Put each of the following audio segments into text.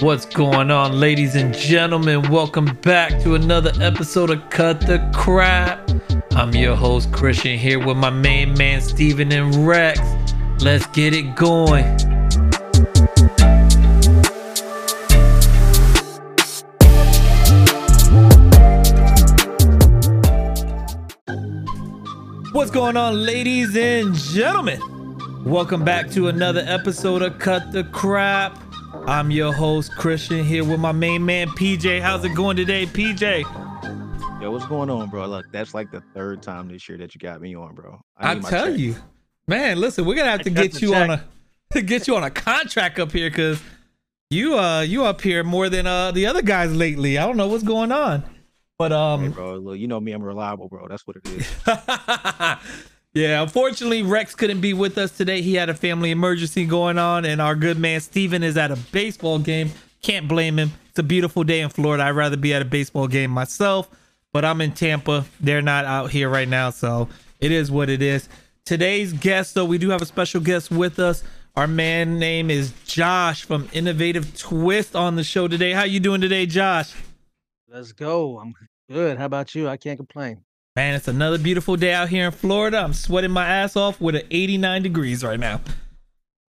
What's going on, ladies and gentlemen? Welcome back to another episode of Cut the Crap. I'm your host, Christian, here with my main man, Steven and Rex. Let's get it going. What's going on, ladies and gentlemen? Welcome back to another episode of Cut the Crap. I'm your host, Christian, here with my main man, PJ. How's it going today, PJ? Yo, what's going on, bro? Look, that's like the third time this year that you got me on, bro. I, my tell check. you, man. Listen, we're gonna have to I get you on a get you on a contract up here because you uh you up here more than uh the other guys lately. I don't know what's going on, but Hey, um bro. Look, you know me, I'm reliable, bro. That's what it is. yeah, unfortunately Rex couldn't be with us today. He had a family emergency going on, and our good man Steven is at a baseball game. Can't blame him. It's a beautiful day in Florida. I'd rather be at a baseball game myself, but I'm in Tampa. They're not out here right now, so it is what it is. Today's guest, though, we do have a special guest with us. Our man name is Josh from Innovative Twist on the show today. How you doing today, Josh? Let's go. I'm good. How about you? I can't complain. Man, it's another beautiful day out here in Florida. I'm sweating my ass off with an 89 degrees right now.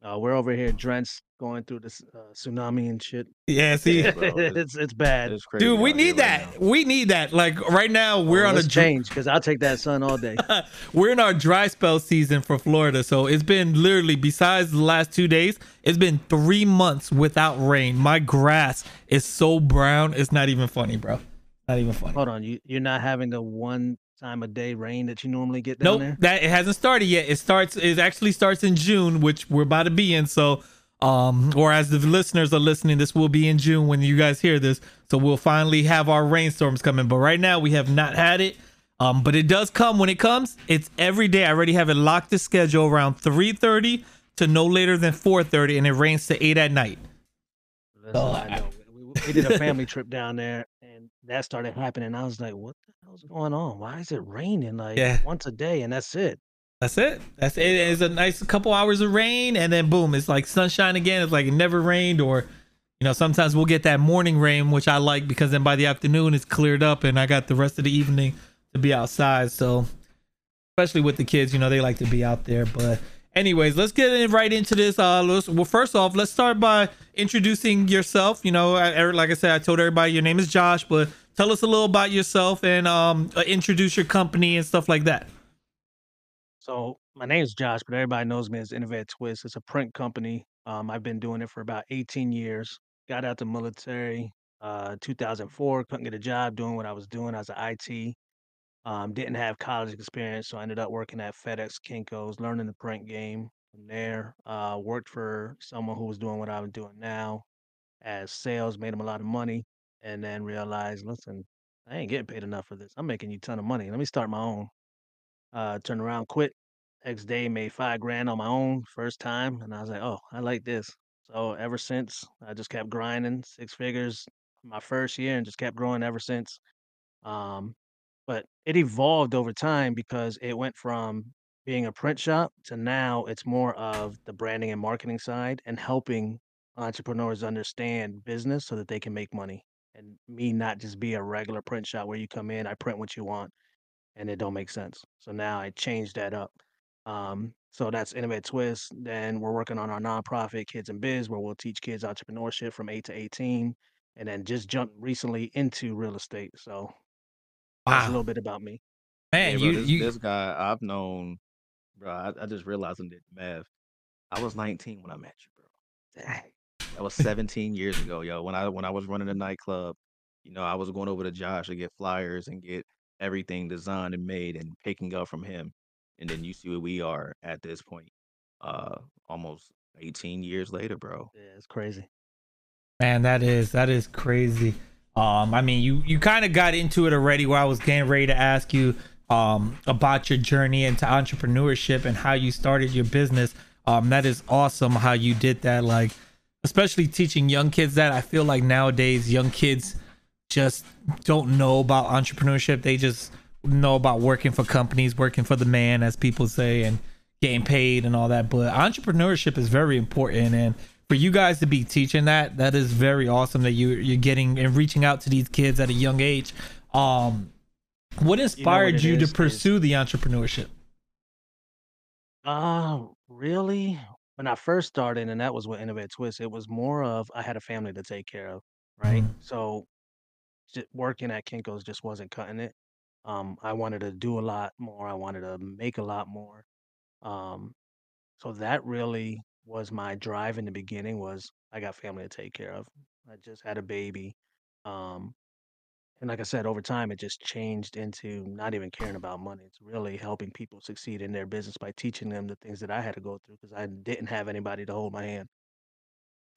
Uh, we're over here drenched, going through this uh, tsunami and shit. Yeah, see, bro, it's- it's it's bad. It's crazy. dude, we need that. now. We need that. Like right now, we're Oh, on a change because I'll take that sun all day. we're in our dry spell season for Florida. So it's been literally, besides the last two days, it's been three months without rain. My grass is so brown, it's not even funny, bro. Not even funny. Hold on, you you're not having the one time of day rain that you normally get down Nope, there. that it hasn't started yet. It starts. It actually starts in June, which we're about to be in. So, um, or as the listeners are listening, this will be in June when you guys hear this. So we'll finally have our rainstorms coming. But right now we have not had it. Um, but it does come when it comes. It's every day. I already have it locked to schedule around three thirty to no later than four thirty, and it rains to eight at night. Listen, Oh, I know. We, did a family trip down there, and that started happening. I was like, "What the hell's going on? Why is it raining like Yeah. once a day?" And that's it. That's it. That's it. It's a nice couple hours of rain, and then boom, it's like sunshine again. It's like it never rained, or you know, sometimes we'll get that morning rain, which I like because then by the afternoon it's cleared up, and I got the rest of the evening to be outside. So, especially with the kids, you know, they like to be out there. But, anyways, let's get right into this. Uh, well, first off, let's start by introducing yourself. You know, I, like I said, I told everybody your name is Josh, but tell us a little about yourself and um, uh, introduce your company and stuff like that. So my name is Josh, but everybody knows me as Innovative Twist. It's a print company. Um, I've been doing it for about 18 years. Got out the military, uh, 2004. Couldn't get a job doing what I was doing as an IT. Um, didn't have college experience, so I ended up working at FedEx, Kinkos, learning the print game. From there, uh, worked for someone who was doing what I'm doing now, as sales, made him a lot of money, and then realized, listen, I ain't getting paid enough for this. I'm making you a ton of money. Let me start my own uh, turned around, quit. Next day, made five grand on my own first time, and I was like, "Oh, I like this." So ever since, I just kept grinding, six figures my first year, and just kept growing ever since. Um, but it evolved over time because it went from being a print shop to now it's more of the branding and marketing side and helping entrepreneurs understand business so that they can make money. And me not just be a regular print shop where you come in, I print what you want and it don't make sense. So now I changed that up. Um, so that's Innovative Twist. Then we're working on our nonprofit Kids and Biz, where we'll teach kids entrepreneurship from eight to eighteen, and then just jumped recently into real estate. So that's a little bit about me. man, Yeah, bro, you this, you this guy I've known, bro. I, I just realized I did math. I was 19 when I met you, bro. Dang. That was 17 years ago, yo. When I when I was running a nightclub, you know, I was going over to Josh to get flyers and get everything designed and made and picking up from him. And then you see where we are at this point, uh, almost 18 years later, bro. Yeah, it's crazy. Man, that is that is crazy. Um, I mean, you you kind of got into it already. Where I was getting ready to ask you um about your journey into entrepreneurship and how you started your business. Um, that is awesome how you did that. Like, especially teaching young kids that. I feel like nowadays young kids just don't know about entrepreneurship. They just know about working for companies, working for the man, as people say, and getting paid and all that. But entrepreneurship is very important. And for you guys to be teaching that, that is very awesome that you you're getting and reaching out to these kids at a young age. Um, what inspired it you is, to is- pursue the entrepreneurship? Uh, really? When I first started, and that was with Innovative Twist, it was more of I had a family to take care of, right? Mhm. So working at Kinko's just wasn't cutting it. Um, I wanted to do a lot more. I wanted to make a lot more. Um, so that really was my drive in the beginning was I got family to take care of. I just had a baby. Um, and like I said, over time, it just changed into not even caring about money. It's really helping people succeed in their business by teaching them the things that I had to go through because I didn't have anybody to hold my hand.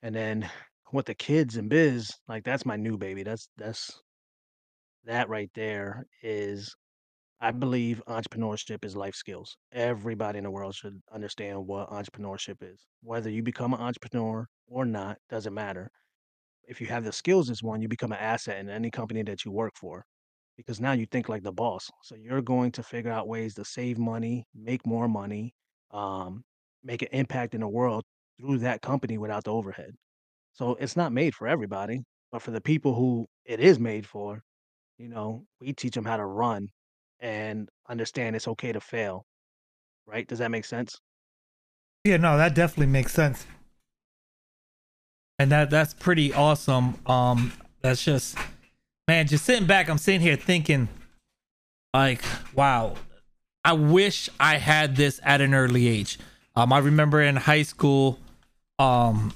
And then with the kids and biz, like that's my new baby. That's that's that right there is I believe entrepreneurship is life skills. Everybody in the world should understand what entrepreneurship is. Whether you become an entrepreneur or not, doesn't matter. If you have the skills as one, you become an asset in any company that you work for because now you think like the boss. So you're going to figure out ways to save money, make more money, um, make an impact in the world through that company without the overhead. So it's not made for everybody, but for the people who it is made for, you know, we teach them how to run and understand it's okay to fail, right? Does that make sense? Yeah, no, that definitely makes sense. And that that's pretty awesome. Um that's just man, just sitting back, I'm sitting here thinking like, wow, I wish I had this at an early age. Um I remember in high school um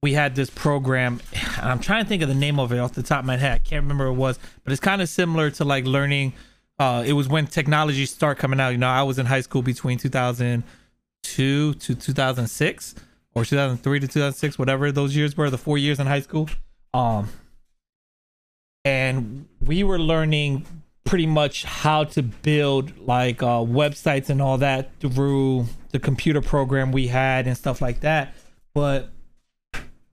we had this program and I'm trying to think of the name of it off the top of my head. I can't remember what it was, but it's kind of similar to like learning uh it was when technology started coming out. You know, I was in high school between 2002 to 2006 or 2003 to 2006 whatever those years were the four years in high school um and we were learning pretty much how to build like uh websites and all that through the computer program we had and stuff like that but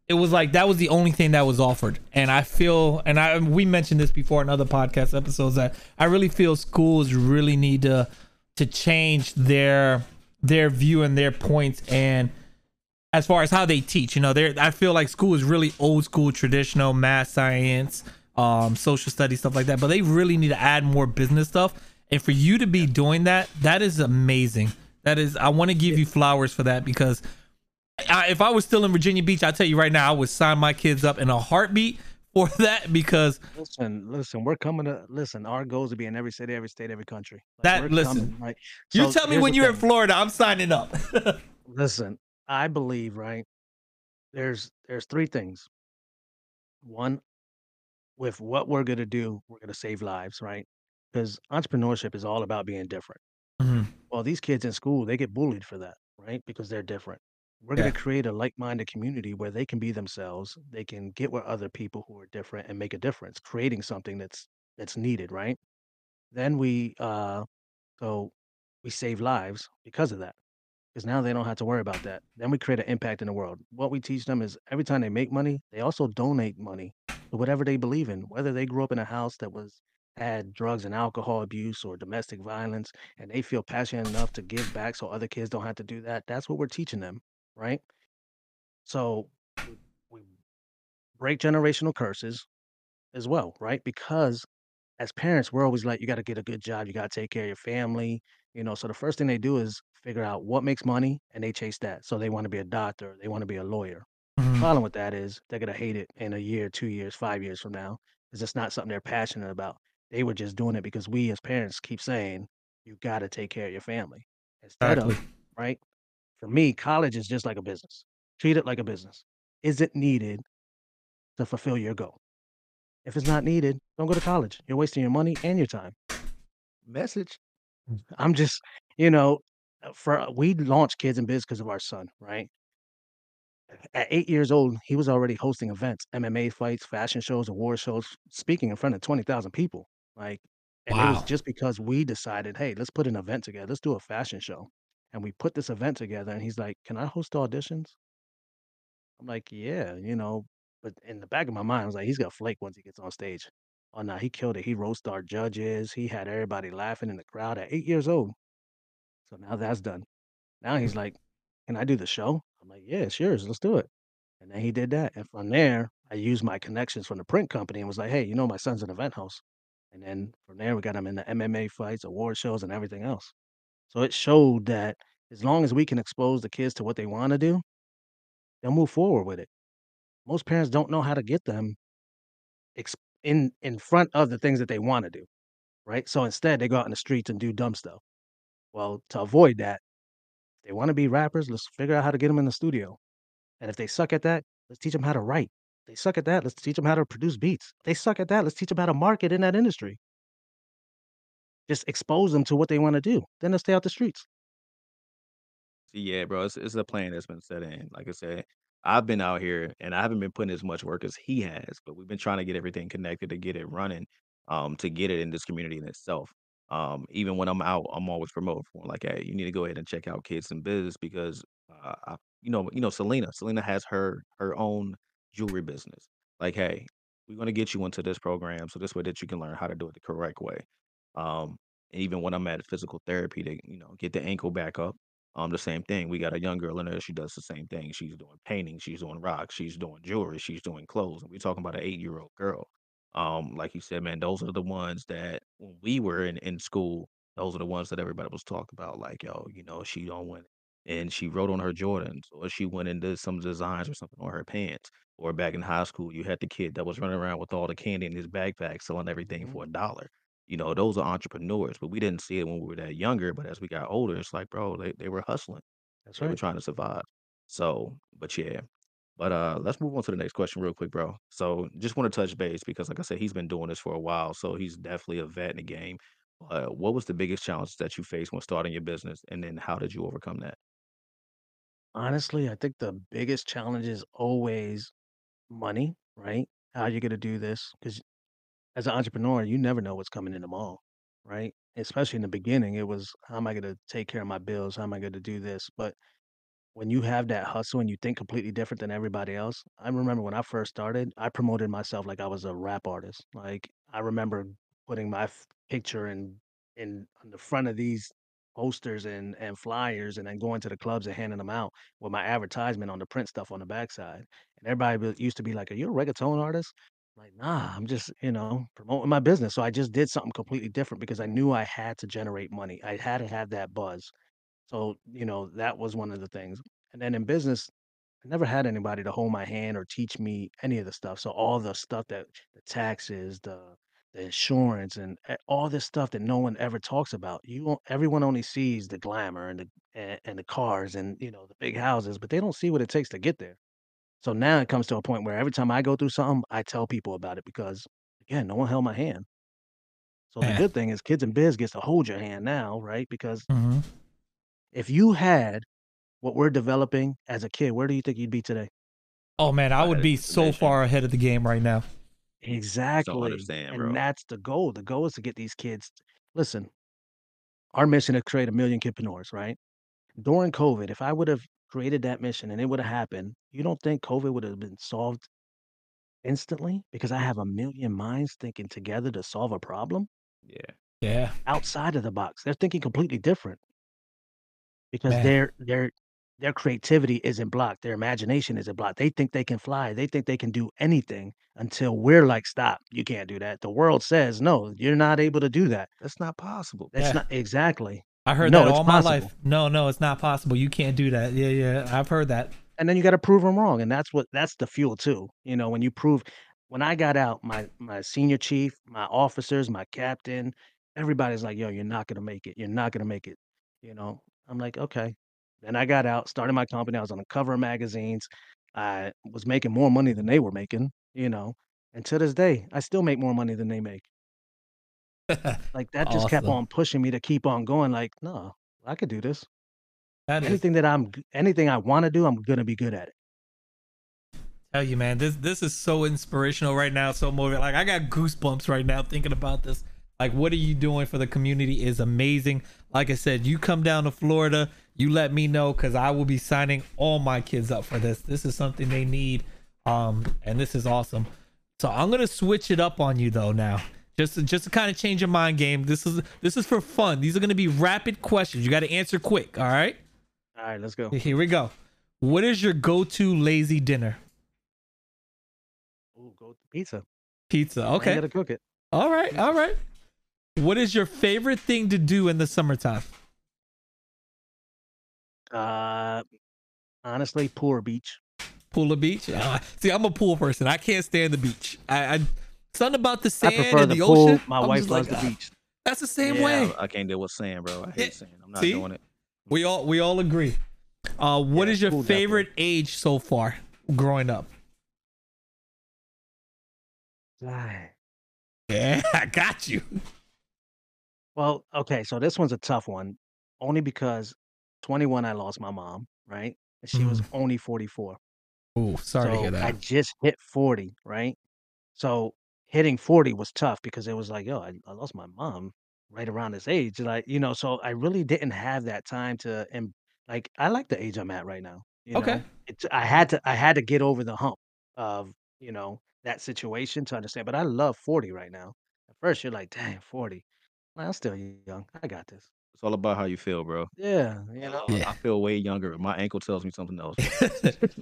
it was like that was the only thing that was offered. And i feel and i we mentioned this before in other podcast episodes that i really feel schools really need to to change their their view and their points and as far as how they teach you know there i feel like school is really old school traditional math science um social studies stuff like that. But they really need to add more business stuff. And for you to be doing that that is amazing. That is i want to give you flowers for that because I, if i was still in virginia beach i tell you right now i would sign my kids up in a heartbeat for that because Listen, listen, we're coming to listen. Our goals to be in every city, every state, every country. Like, That- listen, coming, right? you tell me when you're in florida i'm signing up Listen, I believe, right? There's there's three things. One, with what we're gonna do, we're gonna save lives, right? Because entrepreneurship is all about being different. Mm-hmm. Well, these kids in school, they get bullied for that, right? Because they're different. We're Yeah. gonna create a like-minded community where they can be themselves, they can get with other people who are different and make a difference, creating something that's that's needed, right? Then we uh so we save lives because of that. Because now they don't have to worry about that. Then we create an impact in the world. What we teach them is every time they make money, they also donate money to whatever they believe in. Whether they grew up in a house that was had drugs and alcohol abuse or domestic violence, and they feel passionate enough to give back so other kids don't have to do that. That's what we're teaching them, right? So we, we break generational curses as well, right? Because as parents, we're always like, you got to get a good job, you got to take care of your family, you know. So the first thing they do is figure out what makes money and they chase that. So they want to be a doctor, they want to be a lawyer. Mhm. Problem with that is they're gonna hate it in a year, two years, five years from now, because it's not something they're passionate about. They were just doing it because we as parents keep saying, you got to take care of your family. Instead Exactly. of, right? For me, college is just like a business. Treat it like a business. Is it needed to fulfill your goal? If it's not needed, don't go to college. You're wasting your money and your time. Message. I'm just, you know, uh, for we launched Kids in Biz because of our son, right? At eight years old, he was already hosting events, MMA fights, fashion shows, award shows, speaking in front of 20,000 people. Like, and it was just because we decided, hey, let's put an event together. Let's do a fashion show. And we put this event together, and he's like, can I host auditions? I'm like, yeah, you know, but in the back of my mind, I was like, he's gonna flake once he gets on stage. Oh no, he killed it. He roasted our judges. He had everybody laughing in the crowd at eight years old. So now that's done. Now he's like, Can I do the show? I'm like, Yeah, it's yours. let's do it. And then he did that. And from there, I used my connections from the print company and was like, hey, you know, my son's an event host. And then from there, we got him in the MMA fights, award shows, and everything else. So it showed that as long as we can expose the kids to what they want to do, they'll move forward with it. Most parents don't know how to get them in in front of the things that they want to do, right? So instead, they go out in the streets and do dumb stuff. Well, to avoid that, they want to be rappers. Let's figure out how to get them in the studio. And if they suck at that, let's teach them how to write. They suck at that. Let's teach them how to produce beats. They suck at that. Let's teach them how to market in that industry. Just expose them to what they want to do. Then they'll stay out the streets. See, yeah, bro, it's, it's a plan that's been set in. Like I said, I've been out here and I haven't been putting as much work as he has, but we've been trying to get everything connected to get it running, um, to get it in this community in itself. Um, even when I'm out, I'm always promoting for like, hey, you need to go ahead and check out Kids in Biz because, uh, I, you know, you know, Selena, Selena has her her own jewelry business. Like, hey, we're gonna get you into this program so this way that you can learn how to do it the correct way. Um, and even when I'm at physical therapy to, you know, get the ankle back up. Um, the same thing. We got a young girl in there. She does the same thing. She's doing painting. She's doing rocks. She's doing jewelry. She's doing clothes. And we're talking about an eight year old girl. Um, like you said, man, those are the ones that when we were in, in school, those are the ones that everybody was talking about. Like, yo, you know, she don't win. And she wrote on her Jordans, or she went and did some designs or something on her pants. Or back in high school, you had the kid that was running around with all the candy in his backpack, selling everything Mhm. for a dollar. You know, those are entrepreneurs, but we didn't see it when we were that younger. But as we got older, it's like, bro, they, they were hustling. That's They were right. trying to survive. So, but yeah. But uh let's move on to the next question real quick, bro. So just want to touch base because like I said, he's been doing this for a while, so he's definitely a vet in the game. Uh, what was the biggest challenge that you faced when starting your business, and then how did you overcome that? Honestly, I think the biggest challenge is always money, right? How you gonna do this? Because as an entrepreneur, you never know what's coming in tomorrow, right? Especially in the beginning, it was how am I gonna take care of my bills? How am I gonna do this? But when you have that hustle and you think completely different than everybody else, I remember when I first started, I promoted myself like I was a rap artist. Like I remember putting my f- picture in in on the front of these posters and and flyers and then going to the clubs and handing them out with my advertisement on the print stuff on the backside. And everybody used to be like, "Are you a reggaeton artist?" Like, nah, I'm just, you know, promoting my business. So I just did something completely different because I knew I had to generate money. I had to have that buzz. So, you know, that was one of the things. And then in business, I never had anybody to hold my hand or teach me any of the stuff. So all the stuff that the taxes, the the insurance, and a- all this stuff that no one ever talks about. You won't, everyone only sees the glamour and the and, and the cars and you know the big houses, but they don't see what it takes to get there. So now it comes to a point where every time I go through something, I tell people about it because again, no one held my hand. So the good thing is kids in biz gets to hold your hand now, right? Because Mhm. if you had what we're developing as a kid, where do you think you'd be today? Oh man, I would be so far ahead of the game right now. Exactly. and bro. that's the goal. The goal is to get these kids. Listen, our mission is to create a million kidpreneurs, right? During COVID, if I would have created that mission and it would have happened, you don't think COVID would have been solved instantly? Because I have a million minds thinking together to solve a problem Yeah. Yeah. outside of the box. They're thinking completely different because Man. their their their creativity isn't blocked. Their imagination isn't blocked. They think they can fly. They think they can do anything until we're like, stop, you can't do that. The world says, no, you're not able to do that. That's not possible. That's Yeah. not exactly. I heard No, that it's all my possible. life. No, no, it's not possible. You can't do that. Yeah, yeah. I've heard that. And then you got to prove them wrong. And that's what that's the fuel too. You know, when you prove when I got out, my my senior chief, my officers, my captain, everybody's like, yo, you're not gonna make it. You're not gonna make it. You know, I'm like, okay. Then I got out, started my company. I was on the cover of magazines. I was making more money than they were making, you know. And to this day, I still make more money than they make. Like that just kept on pushing me to keep on going. Like, no, I could do this. That is Anything that I'm, anything I want to do, I'm gonna be good at it. tell you, man, this this is so inspirational right now, so motivating. Like I got goosebumps right now thinking about this. Like, what are you doing for the community is amazing. Like I said, you come down to Florida, you let me know because I will be signing all my kids up for this. This is something they need, um, and this is awesome. So I'm gonna switch it up on you though now. Just to, just to kind of change your mind game. This is this is for fun. These are gonna be rapid questions. You got to answer quick. All right. All right, let's go. Here we go. What is your go-to lazy dinner? Ooh, go to pizza. pizza. Okay. I gotta cook it. All right. All right. What is your favorite thing to do in the summertime? Uh, honestly, poor beach. Pool or beach? Ah, see, I'm a pool person. I can't stand the beach. I, I something about the I sand prefer and the, the, pool. ocean. My I'm wife loves like, the ah, beach. That's the same Yeah, way. I, I can't deal with sand, bro. I hate Yeah. sand. I'm not See? doing it. We all we all agree. Uh, what Yeah, is your definitely. favorite age so far growing up? Yeah, I got you. Well, okay, so this one's a tough one, only because 21 I lost my mom, right? And she was only 44. Oh, sorry to hear that. I just hit 40, right? So hitting 40 was tough because it was like, yo, I, I lost my mom right around this age. Like, you know, so I really didn't have that time to and like I like the age I'm at right now. You Okay. know? It's I had to I had to get over the hump of, you know, that situation to understand. But I love 40 right now. At first you're like, dang, 40. Well, I'm still young. I got this. It's all about how you feel, bro. Yeah, you know. Yeah. I feel way younger. My ankle tells me something else.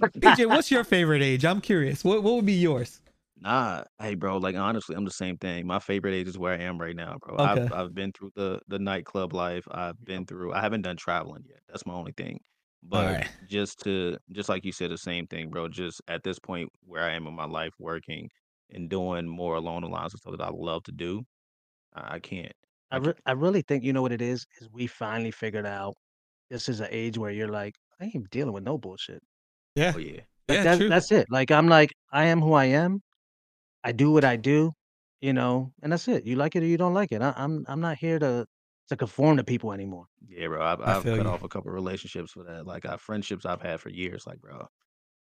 PJ, what's your favorite age? I'm curious. What what would be yours? Nah, hey, bro. Like honestly, I'm the same thing. My favorite age is where I am right now, bro. Okay. I've I've been through the the nightclub life. I've been through. I haven't done traveling yet. That's my only thing. But Alright. just to just like you said, the same thing, bro. Just at this point where I am in my life, working and doing more along the lines of stuff that I love to do, I, I can't. I, I re- I really think you know what it is is we finally figured out this is an age where you're like I ain't dealing with no bullshit. Oh, yeah. Oh yeah. Like Yeah, that, true. that's it. Like I'm like I am who I am. I do what I do, you know, and that's it. You like it or you don't like it. I, I'm I'm not here to to conform to people anymore. Yeah, bro. I've I I've feel cut you. off a couple relationships for that. Like I friendships I've had for years. Like, bro,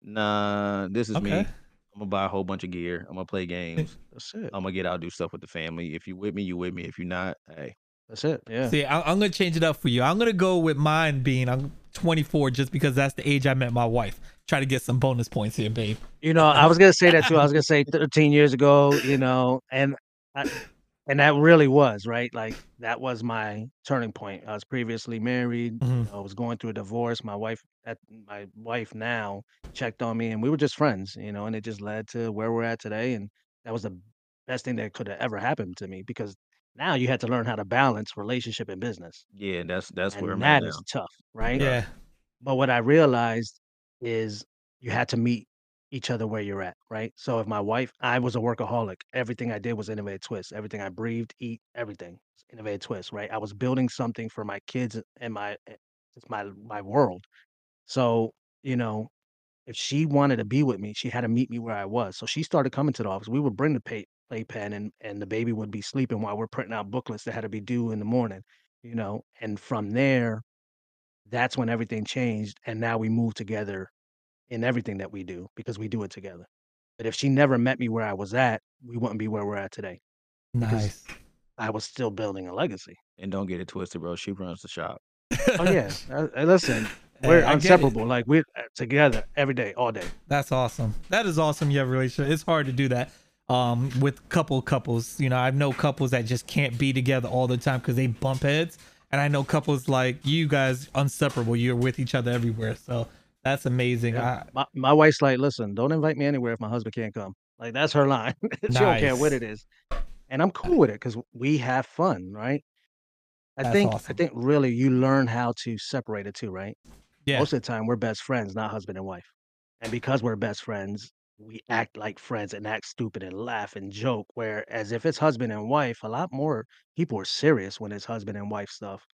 nah, this is me. Okay. I'm gonna buy a whole bunch of gear. I'm gonna play games. That's it. I'm gonna get out, do stuff with the family. If you with me, you with me. If you're not, hey, That's it. Yeah. See, I, I'm gonna change it up for you. I'm gonna go with mine being I'm 24, just because that's the age I met my wife. Try to get some bonus points here, babe. You know, I was gonna say that too. I was gonna say 13 years ago, you know, and I, and that really was right. Like that was my turning point. I was previously married. Mhm. I was going through a divorce. My wife, at my wife now, checked on me, and we were just friends, you know. And it just led to where we're at today. And that was the best thing that could have ever happened to me because now you had to learn how to balance relationship and business, yeah, that's that's where and I'm at that now. tough, right? Yeah. But what I realized is you had to meet each other where you're at, right? So if my wife, I was a workaholic. Everything I did was innovative twist. Everything I breathed, eat, everything was innovative twist, right? I was building something for my kids and my eh, just my my world. So, you know, if she wanted to be with me, she had to meet me where I was. So she started coming to the office. We would bring the pay, playpen and and the baby would be sleeping while we're printing out booklets that had to be due in the morning, you know. And from there, that's when everything changed and now we move together in everything that we do because we do it together. But if she never met me where I was at, we wouldn't be where we're at today. Nice. I was still building a legacy. And don't get it twisted, bro. She runs the shop. Oh yeah, uh, uh, listen, we're I get it. inseparable. Like we're uh, together every day, all day. That's awesome. That is awesome. You have a relationship. It's hard to do that um, with couple couples. You know, I know couples that just can't be together all the time because they bump heads, and I know couples like you guys inseparable. You're with each other everywhere. So that's amazing. Yeah. I, My my wife's like, listen, don't invite me anywhere if my husband can't come. Like that's her line. she don't care what it is, and I'm cool with it because we have fun, right? I That's think I think really you learn how to separate it too, right? yeah. Most of the time, we're best friends, not husband and wife. And because we're best friends, we act like friends and act stupid and laugh and joke. Whereas if it's husband and wife, a lot more people are serious when it's husband and wife stuff.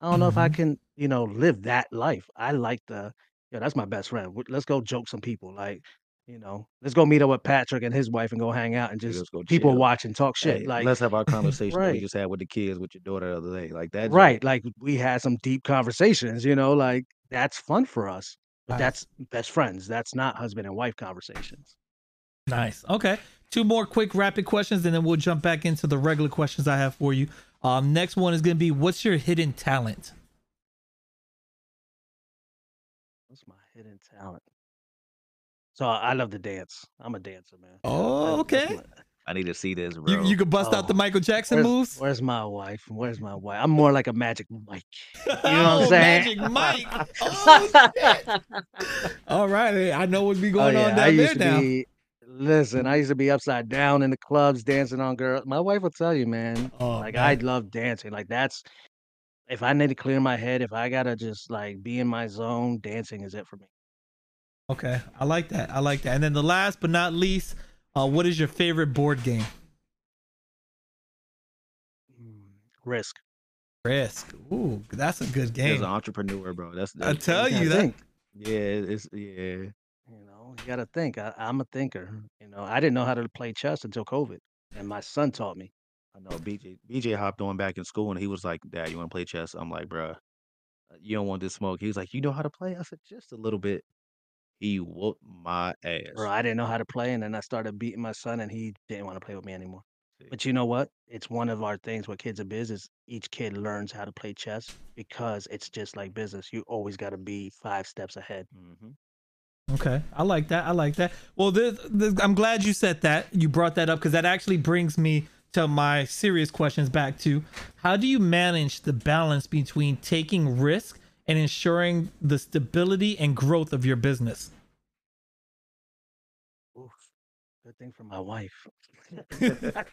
I don't know if I Mhm. can, you know, live that life. I like the, yeah, that's my best friend. W- Let's go joke some people. Like, you know, let's go meet up with Patrick and his wife and go hang out and just go people chill. watch and talk shit. Hey, like, let's have our conversation that we right. just had with the kids with your daughter the other day. Like that. Right. Like we had some deep conversations, you know, like that's fun for us. But Nice. that's best friends. That's not husband and wife conversations. Nice. Okay. Two more quick rapid questions, and then we'll jump back into the regular questions I have for you. Um, next one is gonna be, what's your hidden talent? What's my hidden talent? So I love to dance. I'm a dancer, man. Oh, That- that's okay. my- I need to see this, bro. You you could bust out the Oh, Michael Jackson Where's, moves. where's my wife? Where's my wife? I'm more like a magic Mike. You know what oh, I'm saying? Magic Mike. Oh, shit. All right, I know what's be Oh going yeah, on I down there to now. be Listen, I used to be upside down in the clubs dancing on girls. My wife will tell you, man, Oh, like, I love dancing, like, that's if I need to clear my head, if I gotta just, like, be in my zone, dancing is it for me. Okay, I like that. I like that. And then the last but not least, uh, what is your favorite board game? Risk. Risk. Ooh, that's a good game. As an entrepreneur, bro, that's I tell You you that. think, yeah, it's yeah. you know, you gotta think. I I'm a thinker, you know, I didn't know how to play chess until COVID, and my son taught me. I know BJ BJ hopped on back in school and he was like, "Dad, you want to play chess?" I'm like, "Bruh, uh, you don't want this smoke." He was like, "You know how to play?" I said, "Just a little bit." He whooped my Bro, ass. I didn't know how to play, and then I started beating my son, and he didn't wanna play with me anymore. See, But you know what? It's one of our things with Kids of business. each kid learns how to play chess because it's just like business. You always gotta be 5 steps ahead. mhm. Okay, I like that. I like that. Well, this, this, I'm glad you said that. You brought that up because that actually brings me to my serious questions back to how do you manage the balance between taking risk and ensuring the stability and growth of your business? Oof, good thing for my wife.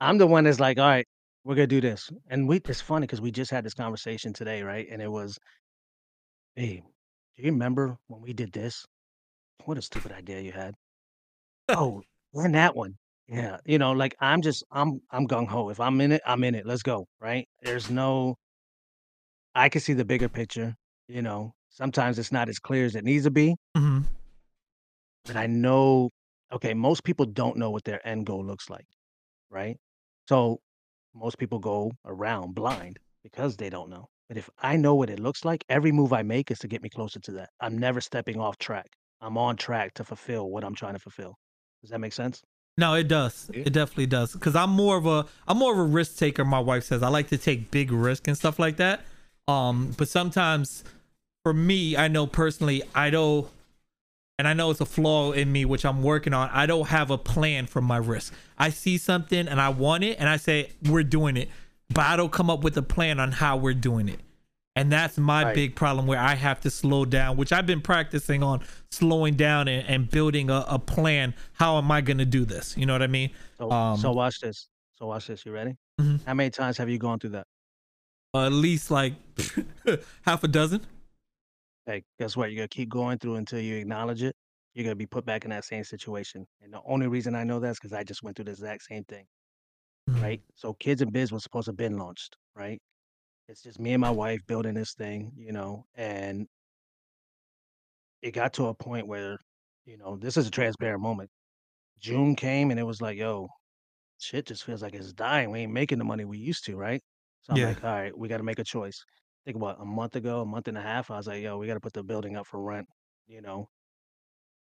I'm the one that's like, "All right, we're gonna do this." And we it's funny because we just had this conversation today, right? And it was, "Hey, do you remember when we did this? What a stupid idea you had." "Oh, run that one." Yeah, you know, like, I'm just I'm I'm gung ho. If I'm in it, I'm in it. Let's go, right? There's no I can see the bigger picture, you know? Sometimes it's not as clear as it needs to be, hmm but I know okay, most people don't know what their end goal looks like, right? So, most people go around blind because they don't know. But if I know what it looks like, every move I make is to get me closer to that. I'm never stepping off track. I'm on track to fulfill what I'm trying to fulfill. Does that make sense? No, it does. Yeah. It definitely does. Because I'm more of a I'm more of a risk taker. My wife says I like to take big risk and stuff like that. Um, but sometimes for me, I know personally, I don't, and I know it's a flaw in me, which I'm working on. I don't have a plan for my risk. I see something and I want it, and I say we're doing it, but I don't come up with a plan on how we're doing it. And that's my Right. big problem where I have to slow down, which I've been practicing on slowing down and, and building a, a plan. How am I going to do this? You know what I mean? So Um, so watch this. So watch this. You ready? Mhm. How many times have you gone through that? Uh, at least like half a dozen. Hey, guess what? You're gonna keep going through until you acknowledge it. You're gonna be put back in that same situation. And the only reason I know that is because I just went through the exact same thing, Mhm. right? So Kids and Biz was supposed to have been launched, right? It's just me and my wife building this thing, you know, and it got to a point where, you know, this is a transparent moment. June came and it was like, yo, shit just feels like it's dying. We ain't making the money we used to, right? So I'm Yeah. like, all right, we got to make a choice. think about a month ago, a month and a half, I was like, yo, we got to put the building up for rent, you know?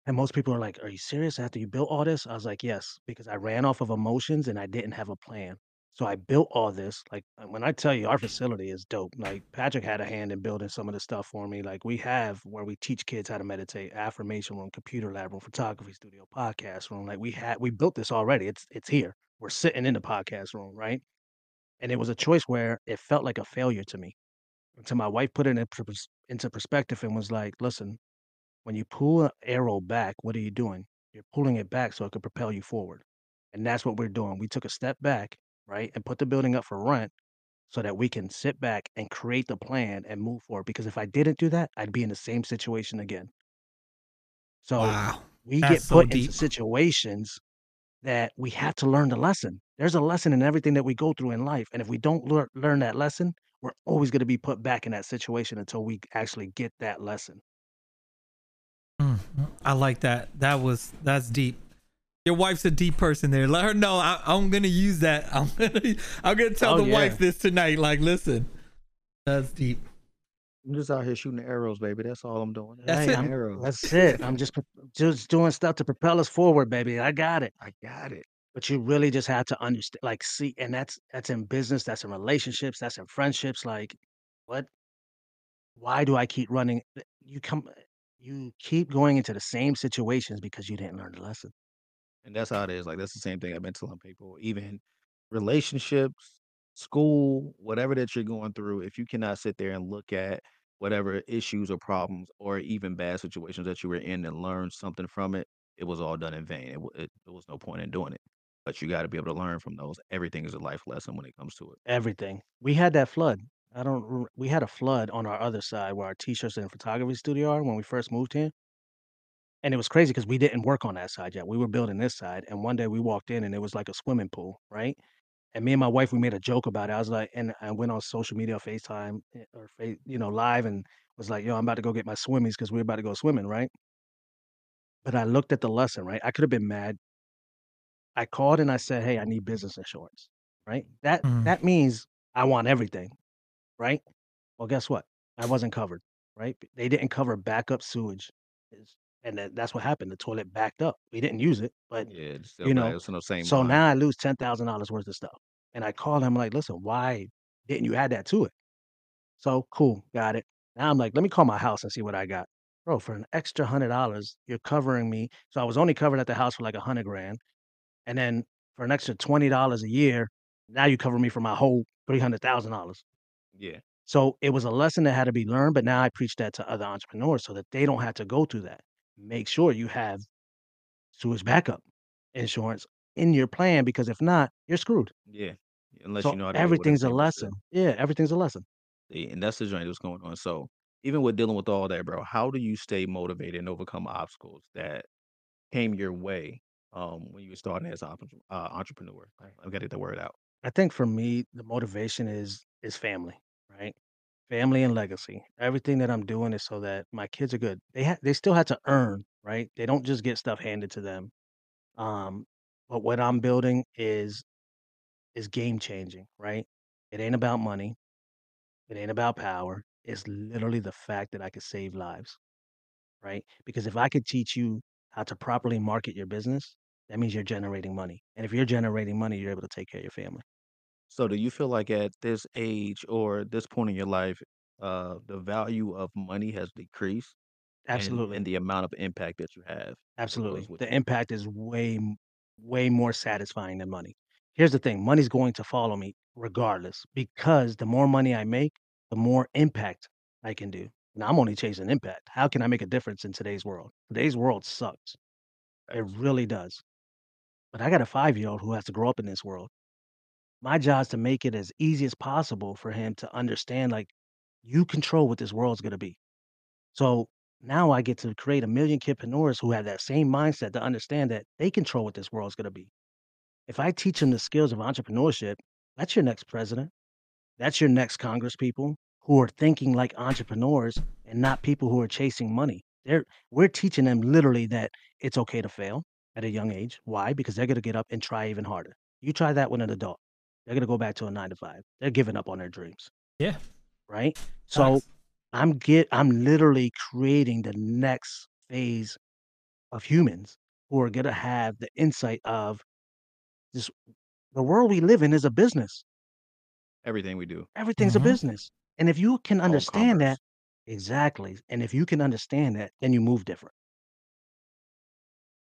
And most people are like, are you serious after you built all this? I was like, yes, because I ran off of emotions and I didn't have a plan. So I built all this. Like uh, when I tell you our facility is dope, like Patrick had a hand in building some of the stuff for me. Like we have where we teach kids how to meditate, affirmation room, computer lab room, photography studio, podcast room. Like we had we built this already. It's it's here. We're sitting in the podcast room, right? And it was a choice where it felt like a failure to me. Until my wife put it in pers- into perspective and was like, listen, when you pull an arrow back, what are you doing? You're pulling it back so it could propel you forward. And that's what we're doing. We took a step back, right, and put the building up for rent so that we can sit back and create the plan and move forward. Because if I didn't do that, I'd be in the same situation again. So Wow. we That's get so put into deep. situations that we have to learn the lesson. There's a lesson in everything that we go through in life. And if we don't lear- learn that lesson, we're always going to be put back in that situation until we actually get that lesson. Mm, I like that. That was that's deep. Your wife's a deep person there. Let her know I, I'm gonna use that. I'm gonna I'm gonna tell Oh, the yeah. wife this tonight. Like, listen, that's deep. I'm just out here shooting arrows, baby. That's all I'm doing. That's Shooting it. I'm- arrows. That's it. I'm just pro- just doing stuff to propel us forward, baby. I got it. I got it. But you really just have to understand, like, see, and that's that's in business, that's in relationships, that's in friendships. Like, what? Why do I keep running? You come, you keep going into the same situations because you didn't learn the lesson. And that's how it is. Like that's the same thing I've been telling people. Even relationships, school, whatever that you're going through, if you cannot sit there and look at whatever issues or problems or even bad situations that you were in and learn something from it, it was all done in vain. It, it, was no point in doing it. But you got to be able to learn from those. Everything is a life lesson when it comes to it. Everything. We had that flood. I don't. We had a flood on our other side where our t-shirts and photography studio are when we first moved here, and it was crazy because we didn't work on that side yet. We were building this side, and one day we walked in and it was like a swimming pool, right? And me and my wife, we made a joke about it. I was like, and I went on social media, FaceTime eh, or face, you know, live, and was like, "Yo, I'm about to go get my swimmies because we're about to go swimming, right?" But I looked at the lesson, right? I could have been mad. I called and I said, "Hey, I need business insurance." Right? That Mm. that means I want everything, right? Well, guess what? I wasn't covered, right? They didn't cover backup sewage, and that, that's what happened. The toilet backed up. We didn't use it, but Yeah, still you know, It's in the same so line. now I lose ten thousand dollars worth of stuff. And I called him like, "Listen, why didn't you add that to it?" So cool, got it. Now I'm like, let me call my house and see what I got. Bro, for an extra hundred dollars, you're covering me. So I was only covered at the house for like a hundred grand. And then for an extra twenty dollars a year, now you cover me for my whole three hundred thousand dollars. Yeah. So it was a lesson that had to be learned, but now I preach that to other entrepreneurs so that they don't have to go through that. Make sure you have sewage backup insurance in your plan because if not, you're screwed. Yeah. Unless So you know how to deal with everything's a everything, lesson. Yeah, everything's a lesson. See, and that's the journey that's going on. So even with dealing with all that, bro, how do you stay motivated and overcome obstacles that came your way um, when you were starting as an entre- uh, entrepreneur? I've got to get the word out. I think for me, the motivation is is family? Family and legacy. Everything that I'm doing is so that my kids are good. They ha- they still have to earn, right? They don't just get stuff handed to them. Um, but what I'm building is is game changing, right? It ain't about money. It ain't about power. It's literally the fact that I could save lives, right? Because if I could teach you how to properly market your business, that means you're generating money. And if you're generating money, you're able to take care of your family. So do you feel like at this age or this point in your life, uh, the value of money has decreased and Absolutely. and the amount of impact that you have Absolutely. with The it? impact is way, m- way more satisfying than money. Here's the thing money's going to follow me regardless because the more money I make, the more impact I can do. And I'm only chasing impact. How can I make a difference in today's world? Today's world sucks. It really does. But I got a five year old who has to grow up in this world. My job is to make it as easy as possible for him to understand like, you control what this world's going to be. So now I get to create a million kidpreneurs who have that same mindset to understand that they control what this world's going to be. If I teach them the skills of entrepreneurship, that's your next president. That's your next Congress people who are thinking like entrepreneurs and not people who are chasing money. They're we're teaching them literally that it's okay to fail at a young age. Why? Because they're going to get up and try even harder. You try that with an adult. They're going to go back to a 9 to 5. They're giving up on their dreams, Yeah. right? So Facts. I'm get I'm literally creating the next phase of humans who are gonna have the insight of this the world we live in is a business. Everything we do, Everything's a Mhm. business. And if you can understand that exactly, and if you can understand that, then you move different.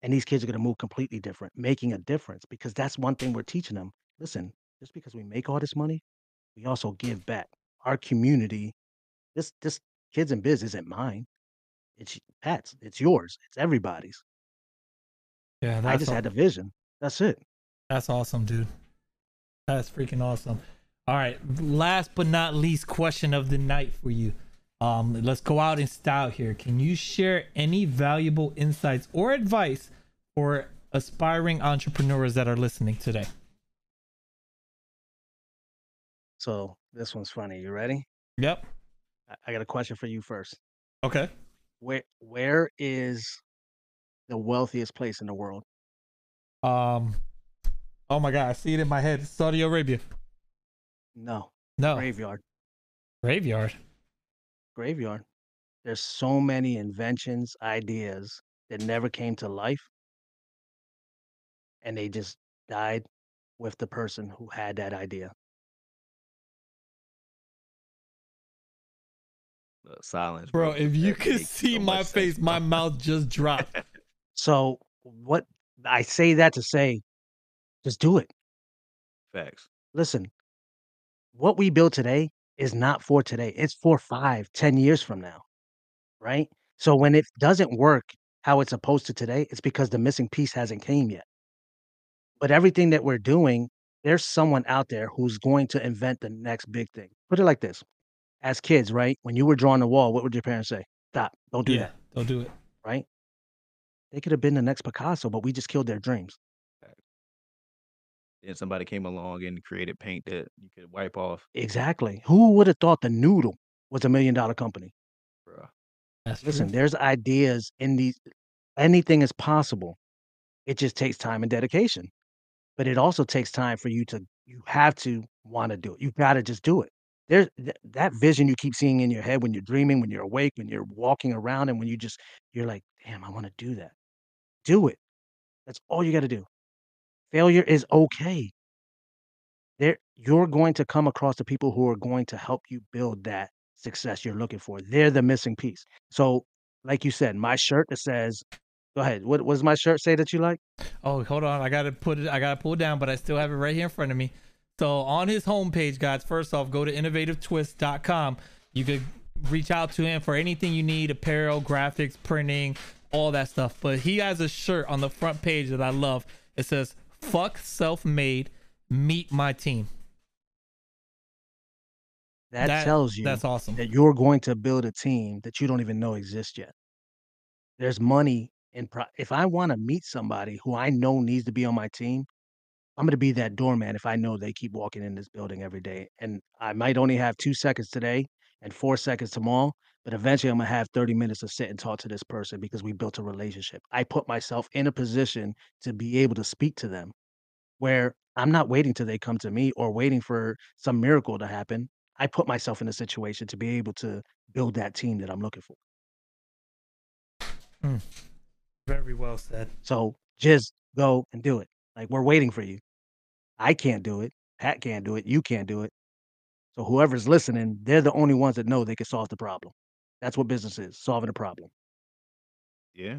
And these kids are gonna move completely different, making a difference because that's one thing we're teaching them. Listen, just because we make all this money, we also give back. Our community, this this kids in biz isn't mine. It's Pat's. It's yours. It's everybody's. Yeah, I just aw- had the vision. That's it. that's awesome, dude. That's freaking awesome. All right, last but not least question of the night for you. Um, let's go out in style here. Can you share any valuable insights or advice for aspiring entrepreneurs that are listening today? So this one's funny. You ready? Yep. I, I got a question for you first. Okay. Where where is the wealthiest place in the world? Um. Oh my God, I see it in my head. Saudi Arabia. No. No. Graveyard. Graveyard. Graveyard. There's so many inventions, ideas that never came to life. And they just died with the person who had that idea. Silence, Bro, if you that could see so my face, sense, my mouth just dropped. So what I say that to say, just do it. Facts. Listen, what we build today is not for today. It's for five, ten years from now. Right. So when it doesn't work, how it's supposed to today, it's because the missing piece hasn't came yet. But everything that we're doing, there's someone out there who's going to invent the next big thing. Put it like this. As kids, right? When you were drawing the wall, what would your parents say? "Stop. Don't do Yeah, that." don't do it. Right? They could have been the next Picasso, but we just killed their dreams. Then somebody came along and created paint that you could wipe off. Exactly. Who would have thought the noodle was a million-dollar company? Bruh. That's Listen, true. there's ideas in these anything is possible. It just takes time and dedication. But it also takes time for you to you have to wanna do it. You've gotta just do it. There's th that vision you keep seeing in your head when you're dreaming, when you're awake, when you're walking around, and when you just you're like, "Damn, I wanna do that." Do it. That's all you gotta do. Failure is okay. There you're going to come across the people who are going to help you build that success you're looking for. They're the missing piece. So, like you said, my shirt that says go ahead. What does my shirt say that you like? Oh, hold on. I gotta put it. I gotta pull it down, but I still have it right here in front of me. So on his homepage, guys, first off, go to innovativetwist.com. You could reach out to him for anything you need: apparel, graphics, printing, all that stuff. But he has a shirt on the front page that I love. It says "Fuck self-made, meet my team." That, That- tells you That's awesome. that you're going to build a team that you don't even know exists yet. There's money in pro- if I want to meet somebody who I know needs to be on my team, I'm going to be that doorman if I know they keep walking in this building every day. And I might only have two seconds today and four seconds tomorrow, but eventually I'm going to have 30 minutes to sit and talk to this person because we built a relationship. I put myself in a position to be able to speak to them where I'm not waiting till they come to me or waiting for some miracle to happen. I put myself in a situation to be able to build that team that I'm looking for. Hmm. Very well said. So just go and do it. Like we're waiting for you. I can't do it. Pat can't do it. You can't do it. So whoever's listening, they're the only ones that know they can solve the problem. That's what business is, solving a problem. Yeah.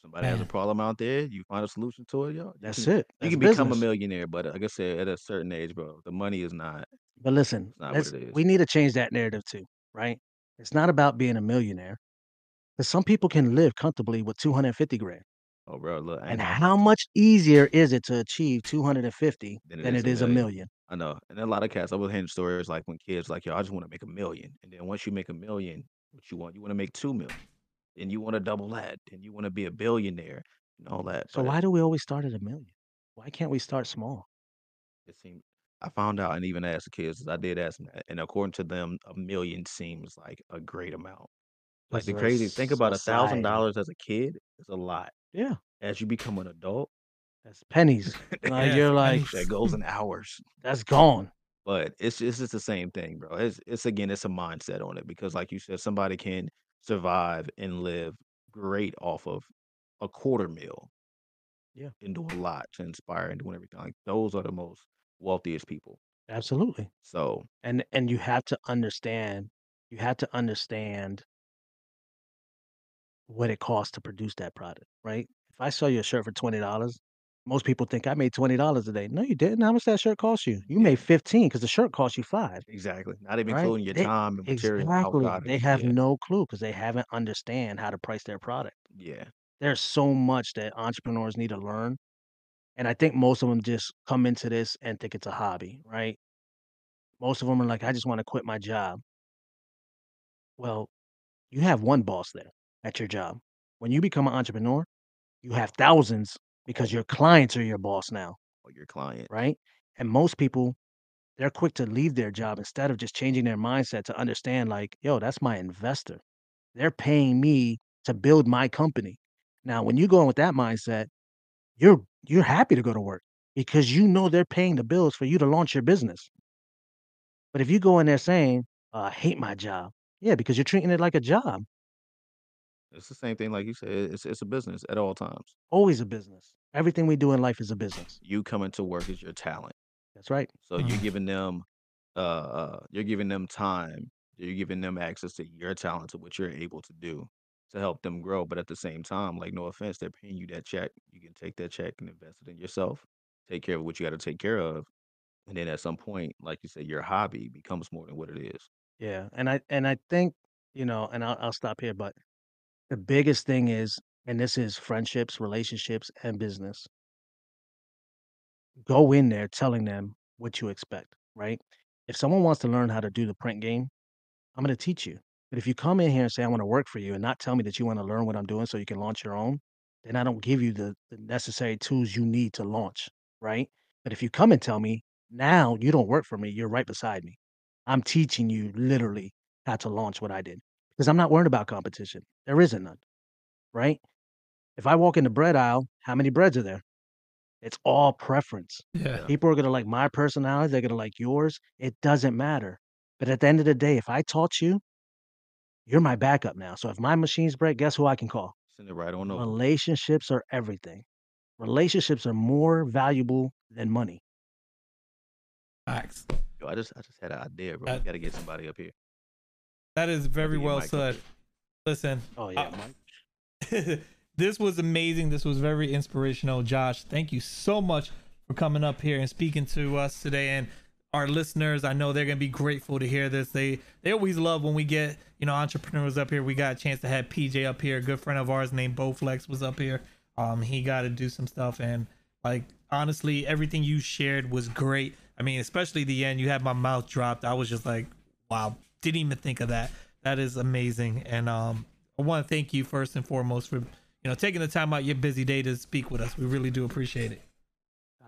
Somebody has a problem out there, you find a solution to it, yo. You That's it. You That's can become a millionaire, but like I said, at a certain age, bro, the money is not. But listen, not what it is. we need to change that narrative too, right? It's not about being a millionaire. Because some people can live comfortably with 250 grand. Oh, bro, look, I And ain't- how much easier is it to achieve 250 Than than it is it a is a million. million? I know. And a lot of cats, I was hearing stories like when kids like, yo, I just want to make a million. And then once you make a million, what you want? You want to make two million. Then you want to double that. Then you want to be a billionaire and all that. So but why do we always start at a million? Why can't we start small? it seemed I found out and even asked the kids, I did ask them that. And according to them, a million seems like a great amount. Like the crazy think about a thousand society- dollars as a kid is a lot. Yeah, As you become an adult, that's pennies. Like Yeah, you're like, that goes in hours. that's gone. But it's it's just the same thing, bro. It's it's again, it's a mindset on it because, like you said, somebody can survive and live great off of a quarter meal. Yeah. and do a lot to inspire and doing everything. Like those are the most wealthiest people. Absolutely. So And and you have to understand, you have to understand what it costs to produce that product, right? If I sell you a shirt for twenty dollars, most people think I made twenty dollars a day. No, you didn't. How much that shirt cost you? You Yeah. made fifteen because the shirt cost you five. exactly, not even Right? including your They- time and material oh, Exactly. outside They it. have yeah. no clue because they haven't understand how to price their product. yeah, There's so much that entrepreneurs need to learn. And I think most of them just come into this and think it's a hobby, right? Most of them are like, I just want to quit my job. Well, you have one boss there at your job. When you become an entrepreneur, you have thousands because your clients are your boss now, or your client. right? And most people, they're quick to leave their job instead of just changing their mindset to understand, like, yo, that's my investor. They're paying me to build my company. Now, when you go in with that mindset, you're you're happy to go to work because you know they're paying the bills for you to launch your business. But if you go in there saying, uh, "I hate my job," yeah, because you're treating it like a job. It's the same thing, like you said. It's it's a business at all times. Always a business. Everything we do in life is a business. You coming to work is your talent. That's right. So you're Mhm. giving them, uh, uh, you're giving them time. You're giving them access to your talent, to what you're able to do to help them grow. But at the same time, like no offense, they're paying you that check. You can take that check and invest it in yourself. Take care of what you got to take care of, and then at some point, like you said, your hobby becomes more than what it is. Yeah, and I and I think you know, and I'll I'll stop here, but the biggest thing is and this is friendships, relationships, and business. Go in there telling them what you expect, right? If someone wants to learn how to do the print game, I'm going to teach you. But if you come in here and say, I want to work for you and not tell me that you want to learn what I'm doing so you can launch your own, then I don't give you the, the necessary tools you need to launch, right? But if you come and tell me, now you don't work for me, you're right beside me. I'm teaching you literally how to launch what I did because I'm not worried about competition. There isn't none, right? If I walk in the bread aisle, how many breads are there? It's all preference. Yeah. People are gonna like my personality, they're gonna like yours. It doesn't matter. But at the end of the day, if I taught you, you're my backup now. So if my machines break, guess who I can call? Send it right on over. Relationships are everything. Relationships are more valuable than money. Facts. Yo, I just I just had an idea, bro. Uh, we gotta get somebody up here. That is very well said. Listen, Oh yeah, Uh, Mike. this was amazing. This was very inspirational, Josh. Thank you so much for coming up here and speaking to us today and our listeners. I know they're gonna be grateful to hear this. They they always love when we get you know entrepreneurs up here. We got a chance to have PJ up here. A good friend of ours named Bowflex was up here. Um, he got to do some stuff and like honestly, everything you shared was great. I mean, especially the end. You had my mouth dropped. I was just like, wow, didn't even think of that. That is amazing. And um, I want to thank you first and foremost for you know taking the time out your busy day to speak with us. We really do appreciate it.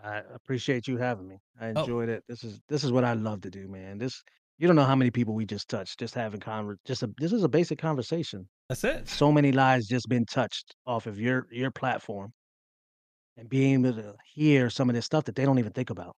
I appreciate you having me. I Oh. enjoyed it. This is this is what I love to do, man. This you don't know how many people we just touched, just having conver just a this is a basic conversation. That's it. So many lives just been touched off of your your platform and being able to hear some of this stuff that they don't even think about.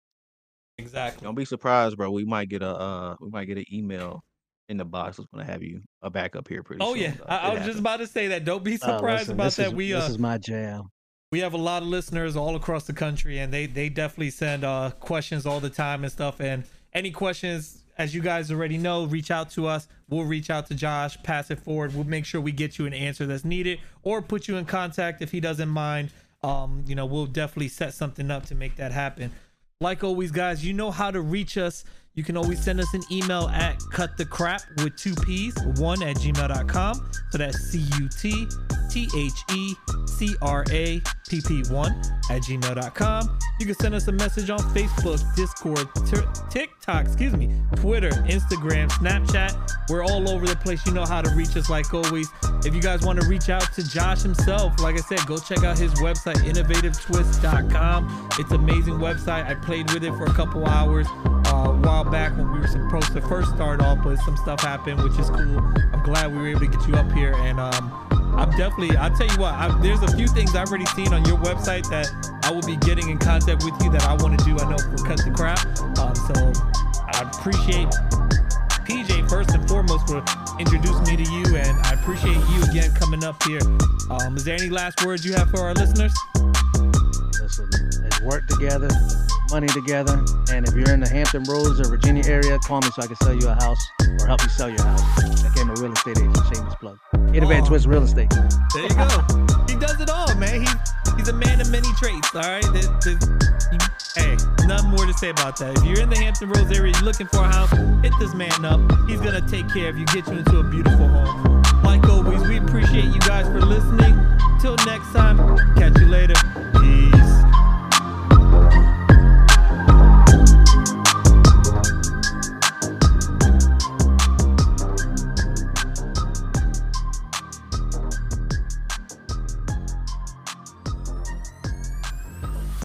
Exactly. Don't be surprised, bro. We might get a uh we might get an email in the box that's gonna have you a backup here pretty Oh soon. yeah, though. I, I was just about to say that. Don't be Uh, surprised listen, about this that. is, we this uh, is my jam. we have a lot of listeners all across the country and they they definitely send uh questions all the time and stuff and any questions as you guys already know reach out to us we'll reach out to josh pass it forward we'll make sure we get you an answer that's needed or put you in contact if he doesn't mind um you know we'll definitely set something up to make that happen like always guys you know how to reach us you can always send us an email at cut the crap with two p's one at gmail.com so that's c-u-t t-h-e-c-r-a-p-p-1 at gmail.com you can send us a message on facebook discord Ti- tiktok excuse me twitter instagram snapchat. We're all over the place. You know how to reach us like always. If you guys want to reach out to josh himself like i said go check out his website innovativetwist.com it's an amazing website. I played with it for a couple hours a while back when we were supposed to first start off, but some stuff happened, which is cool. I'm glad we were able to get you up here, and um, I'm definitely. I'll tell you what. I, there's a few things I've already seen on your website that I will be getting in contact with you that I want to do. I know for cut the crap. Um, so I appreciate PJ first and foremost for introducing me to you, and I appreciate you again coming up here. Um, is there any last words you have for our listeners? Listen, let's work together, money together, and if you're in the Hampton Roads or Virginia area, call me so I can sell you a house or help you sell your house. I became a real estate agent, shameless plug. Innovative Oh. Twist Real Estate. There you go. he does it all, man. He's he's a man of many traits. All right. There's, there's, you, hey, nothing more to say about that. If you're in the Hampton Roads area, you're looking for a house, hit this man up. He's gonna take care of you, get you into a beautiful home. Like always, we appreciate you guys for listening. Till next time, catch you later.